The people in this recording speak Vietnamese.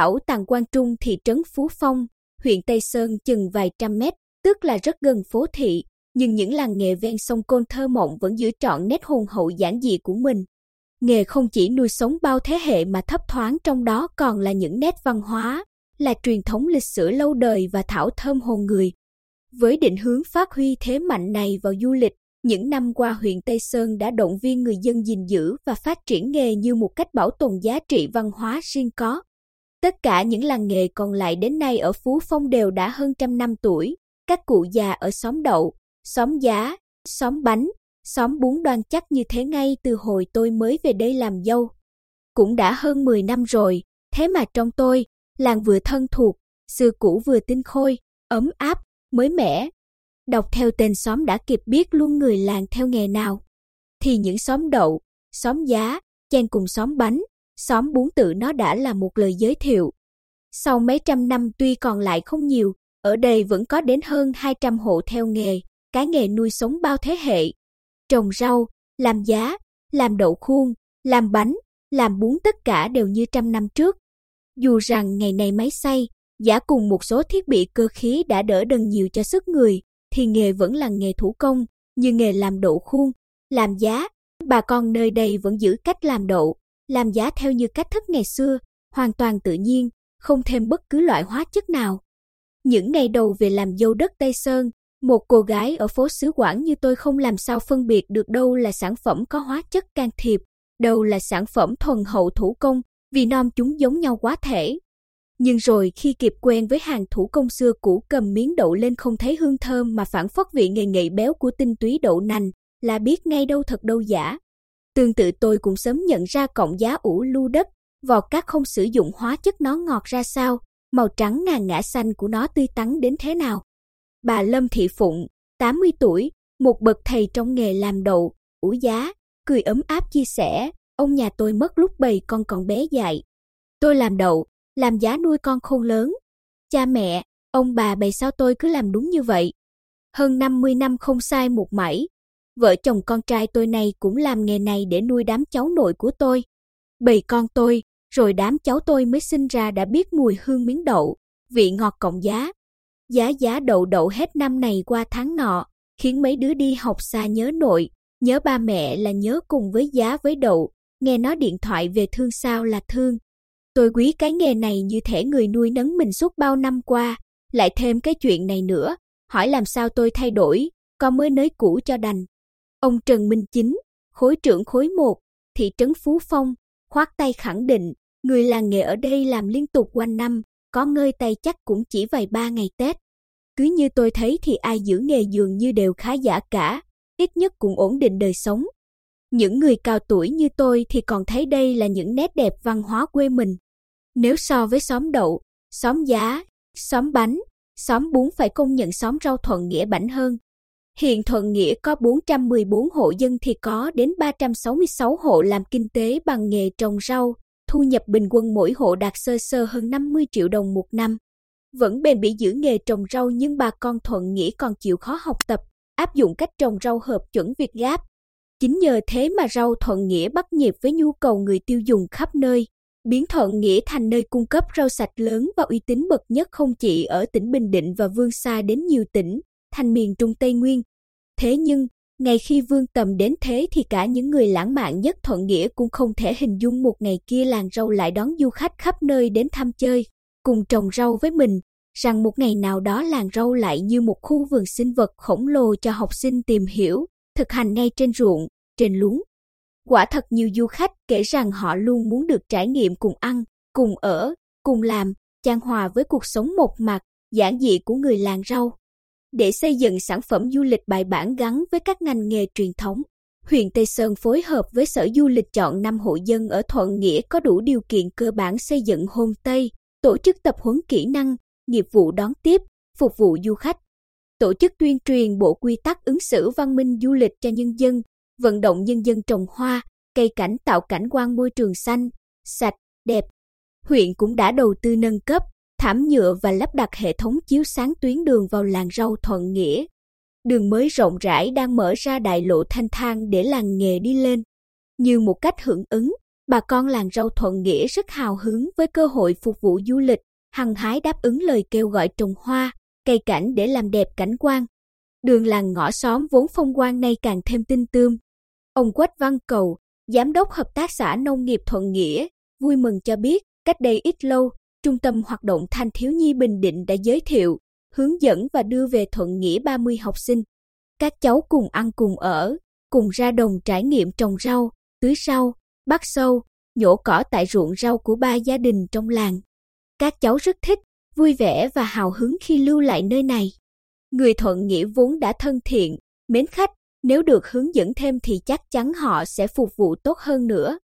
bảo Tàng Quang Trung thị trấn Phú Phong, huyện Tây Sơn chừng vài trăm mét, tức là rất gần phố thị, nhưng những làng nghề ven sông Côn thơ mộng vẫn giữ trọn nét hồn hậu giản dị của mình. Nghề không chỉ nuôi sống bao thế hệ mà thấp thoáng trong đó còn là những nét văn hóa, là truyền thống lịch sử lâu đời và thảo thơm hồn người. Với định hướng phát huy thế mạnh này vào du lịch, những năm qua huyện Tây Sơn đã động viên người dân gìn giữ và phát triển nghề như một cách bảo tồn giá trị văn hóa riêng có. Tất cả những làng nghề còn lại đến nay ở Phú Phong đều đã hơn trăm năm tuổi. Các cụ già ở xóm đậu, xóm giá, xóm bánh, xóm bún đoan chắc như thế ngay từ hồi tôi mới về đây làm dâu. Cũng đã hơn 10 năm rồi, thế mà trong tôi, làng vừa thân thuộc, xưa cũ vừa tinh khôi, ấm áp, mới mẻ. Đọc theo tên xóm đã kịp biết luôn người làng theo nghề nào. Thì những xóm đậu, xóm giá, chen cùng xóm bánh, xóm bún tự nó đã là một lời giới thiệu. Sau mấy trăm năm tuy còn lại không nhiều, ở đây vẫn có đến hơn 200 hộ theo nghề, cái nghề nuôi sống bao thế hệ. Trồng rau, làm giá, làm đậu khuôn, làm bánh, làm bún tất cả đều như trăm năm trước. Dù rằng ngày nay máy xay, giả cùng một số thiết bị cơ khí đã đỡ đần nhiều cho sức người, thì nghề vẫn là nghề thủ công, như nghề làm đậu khuôn, làm giá. Bà con nơi đây vẫn giữ cách làm đậu, làm giá theo như cách thức ngày xưa, hoàn toàn tự nhiên, không thêm bất cứ loại hóa chất nào. Những ngày đầu về làm dâu đất Tây Sơn, một cô gái ở phố xứ Quảng như tôi không làm sao phân biệt được đâu là sản phẩm có hóa chất can thiệp, đâu là sản phẩm thuần hậu thủ công, vì nom chúng giống nhau quá thể. Nhưng rồi khi kịp quen với hàng thủ công xưa cũ cầm miếng đậu lên không thấy hương thơm mà phản phất vị ngậy ngậy béo của tinh túy đậu nành, là biết ngay đâu thật đâu giả. Tương tự tôi cũng sớm nhận ra cộng giá ủ lưu đất, vỏ cát không sử dụng hóa chất nó ngọt ra sao, màu trắng ngà ngã xanh của nó tươi tắn đến thế nào. Bà Lâm Thị Phụng, 80 tuổi, một bậc thầy trong nghề làm đậu, ủ giá, cười ấm áp chia sẻ, ông nhà tôi mất lúc bầy con còn bé dại. Tôi làm đậu, làm giá nuôi con khôn lớn. Cha mẹ, ông bà bày sao tôi cứ làm đúng như vậy. Hơn 50 năm không sai một mảy. Vợ chồng con trai tôi này cũng làm nghề này để nuôi đám cháu nội của tôi. Bầy con tôi, rồi đám cháu tôi mới sinh ra đã biết mùi hương miếng đậu, vị ngọt cộng giá. Giá giá đậu đậu hết năm này qua tháng nọ, khiến mấy đứa đi học xa nhớ nội, nhớ ba mẹ là nhớ cùng với giá với đậu, nghe nói điện thoại về thương sao là thương. Tôi quý cái nghề này như thể người nuôi nấng mình suốt bao năm qua, lại thêm cái chuyện này nữa, hỏi làm sao tôi thay đổi, con mới nới cũ cho đành. Ông Trần Minh Chính, khối trưởng khối 1, thị trấn Phú Phong, khoát tay khẳng định, người làng nghề ở đây làm liên tục quanh năm, có ngơi tay chắc cũng chỉ vài ba ngày Tết. Cứ như tôi thấy thì ai giữ nghề dường như đều khá giả cả, ít nhất cũng ổn định đời sống. Những người cao tuổi như tôi thì còn thấy đây là những nét đẹp văn hóa quê mình. Nếu so với xóm đậu, xóm giá, xóm bánh, xóm bún phải công nhận xóm rau Thuận Nghĩa bảnh hơn. Hiện Thuận Nghĩa có 414 hộ dân thì có đến 366 hộ làm kinh tế bằng nghề trồng rau, thu nhập bình quân mỗi hộ đạt sơ sơ hơn 50 triệu đồng một năm. Vẫn bền bỉ giữ nghề trồng rau nhưng bà con Thuận Nghĩa còn chịu khó học tập, áp dụng cách trồng rau hợp chuẩn Việt Gáp. Chính nhờ thế mà rau Thuận Nghĩa bắt nhịp với nhu cầu người tiêu dùng khắp nơi, biến Thuận Nghĩa thành nơi cung cấp rau sạch lớn và uy tín bậc nhất không chỉ ở tỉnh Bình Định và vươn xa đến nhiều tỉnh, thành miền Trung Tây Nguyên. Thế nhưng, ngày khi vương tầm đến thế thì cả những người lãng mạn nhất Thuận Nghĩa cũng không thể hình dung một ngày kia làng rau lại đón du khách khắp nơi đến thăm chơi, cùng trồng rau với mình, rằng một ngày nào đó làng rau lại như một khu vườn sinh vật khổng lồ cho học sinh tìm hiểu, thực hành ngay trên ruộng, trên luống. Quả thật nhiều du khách kể rằng họ luôn muốn được trải nghiệm cùng ăn, cùng ở, cùng làm, chan hòa với cuộc sống một mặt, giản dị của người làng rau. Để xây dựng sản phẩm du lịch bài bản gắn với các ngành nghề truyền thống, huyện Tây Sơn phối hợp với Sở Du lịch chọn 5 hộ dân ở Thuận Nghĩa có đủ điều kiện cơ bản xây dựng homestay, tổ chức tập huấn kỹ năng, nghiệp vụ đón tiếp, phục vụ du khách, tổ chức tuyên truyền bộ quy tắc ứng xử văn minh du lịch cho nhân dân, vận động nhân dân trồng hoa, cây cảnh tạo cảnh quan môi trường xanh, sạch, đẹp. Huyện cũng đã đầu tư nâng cấp, thảm nhựa và lắp đặt hệ thống chiếu sáng tuyến đường vào làng rau Thuận Nghĩa. Đường mới rộng rãi đang mở ra đại lộ thanh thang để làng nghề đi lên. Như một cách hưởng ứng, bà con làng rau Thuận Nghĩa rất hào hứng với cơ hội phục vụ du lịch, hăng hái đáp ứng lời kêu gọi trồng hoa, cây cảnh để làm đẹp cảnh quan. Đường làng ngõ xóm vốn phong quang nay càng thêm tinh tươm. Ông Quách Văn Cầu, Giám đốc Hợp tác xã Nông nghiệp Thuận Nghĩa, vui mừng cho biết, cách đây ít lâu, Trung tâm Hoạt động Thanh Thiếu Nhi Bình Định đã giới thiệu, hướng dẫn và đưa về Thuận Nghĩa 30 học sinh. Các cháu cùng ăn cùng ở, cùng ra đồng trải nghiệm trồng rau, tưới rau, bắt sâu, nhổ cỏ tại ruộng rau của ba gia đình trong làng. Các cháu rất thích, vui vẻ và hào hứng khi lưu lại nơi này. Người Thuận Nghĩa vốn đã thân thiện, mến khách, nếu được hướng dẫn thêm thì chắc chắn họ sẽ phục vụ tốt hơn nữa.